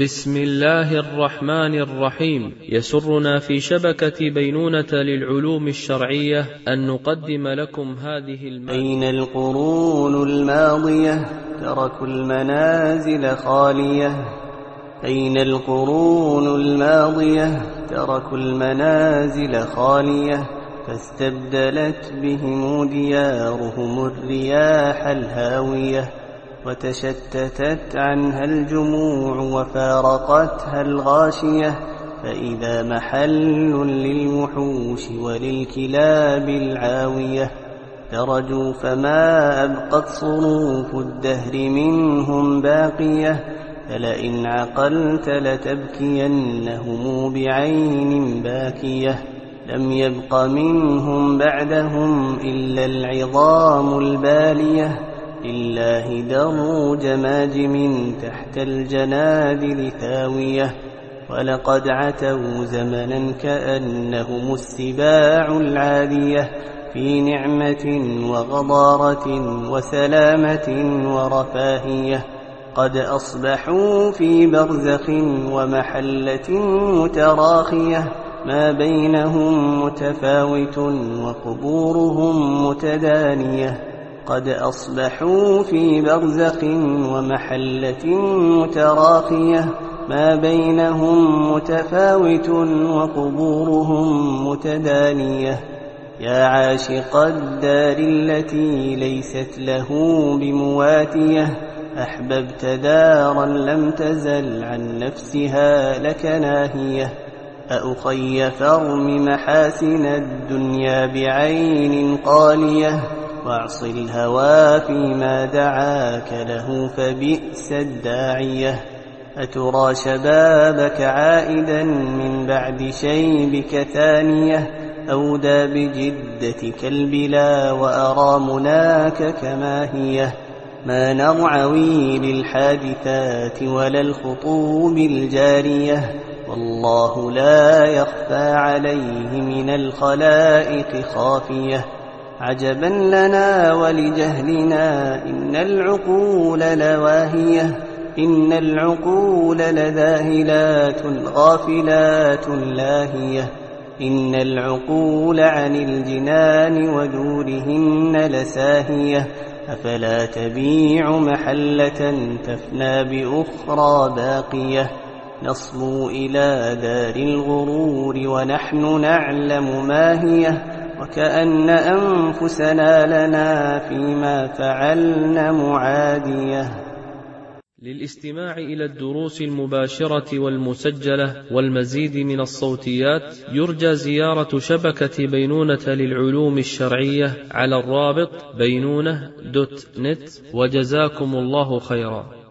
بسم الله الرحمن الرحيم. يسرنا في شبكة بينونة للعلوم الشرعية أن نقدم لكم هذه المادة أين القرون الماضية تركوا المنازل خالية. أين القرون الماضية تركوا المنازل خالية. فاستبدلت بهم ديارهم الرياح الهاوية. وتشتتت عنها الجموع وفارقتها الغاشية فإذا محل للوحوش وللكلاب العاوية درجوا فما أبقت صروف الدهر منهم باقية فلئن عقلت لتبكينهم بعين باكية. لم يبق منهم بعدهم إلا العظام البالية. لله در جماجم تحت الجنادل ثاوية ولقد عتوا زمنا كأنهم السباع العالية في نعمة وغضارة وسلامة ورفاهية. قد أصبحوا في برزخ ومحلة متراخية ما بينهم متفاوت وقبورهم متدانية. قد أصبحوا في برزق ومحلة متراخية ما بينهم متفاوت وقبورهم متدانية. يا عاشق الدار التي ليست له بمواتية أحببت دارا لم تزل عن نفسها لك ناهية. أأخي فرم محاسن الدنيا بعين قالية. واعص الهوى فيما دعاك له فبئس الداعية. أترى شبابك عائدا من بعد شيبك ثانية؟ أودى بجدتك البلا وأرى مناك كما هي. ما نرعوي للحادثات ولا الخطوب الجارية. والله لا يخفى عليه من الخلائق خافية. عجبا لنا ولجهلنا إن العقول لواهية إن العقول لذاهلات غافلات لاهية إن العقول عن الجنان ودورهن لساهية أفلا تبيع محلة تفنى بأخرى باقية نصبو إلى دار الغرور ونحن نعلم ما هي وكأن أنفسنا لنا فيما فعلن معادية. للاستماع إلى الدروس المباشرة والمسجلة والمزيد من الصوتيات يرجى زيارة شبكة بينونة للعلوم الشرعية على الرابط بينونة دوت نت وجزاكم الله خيرا.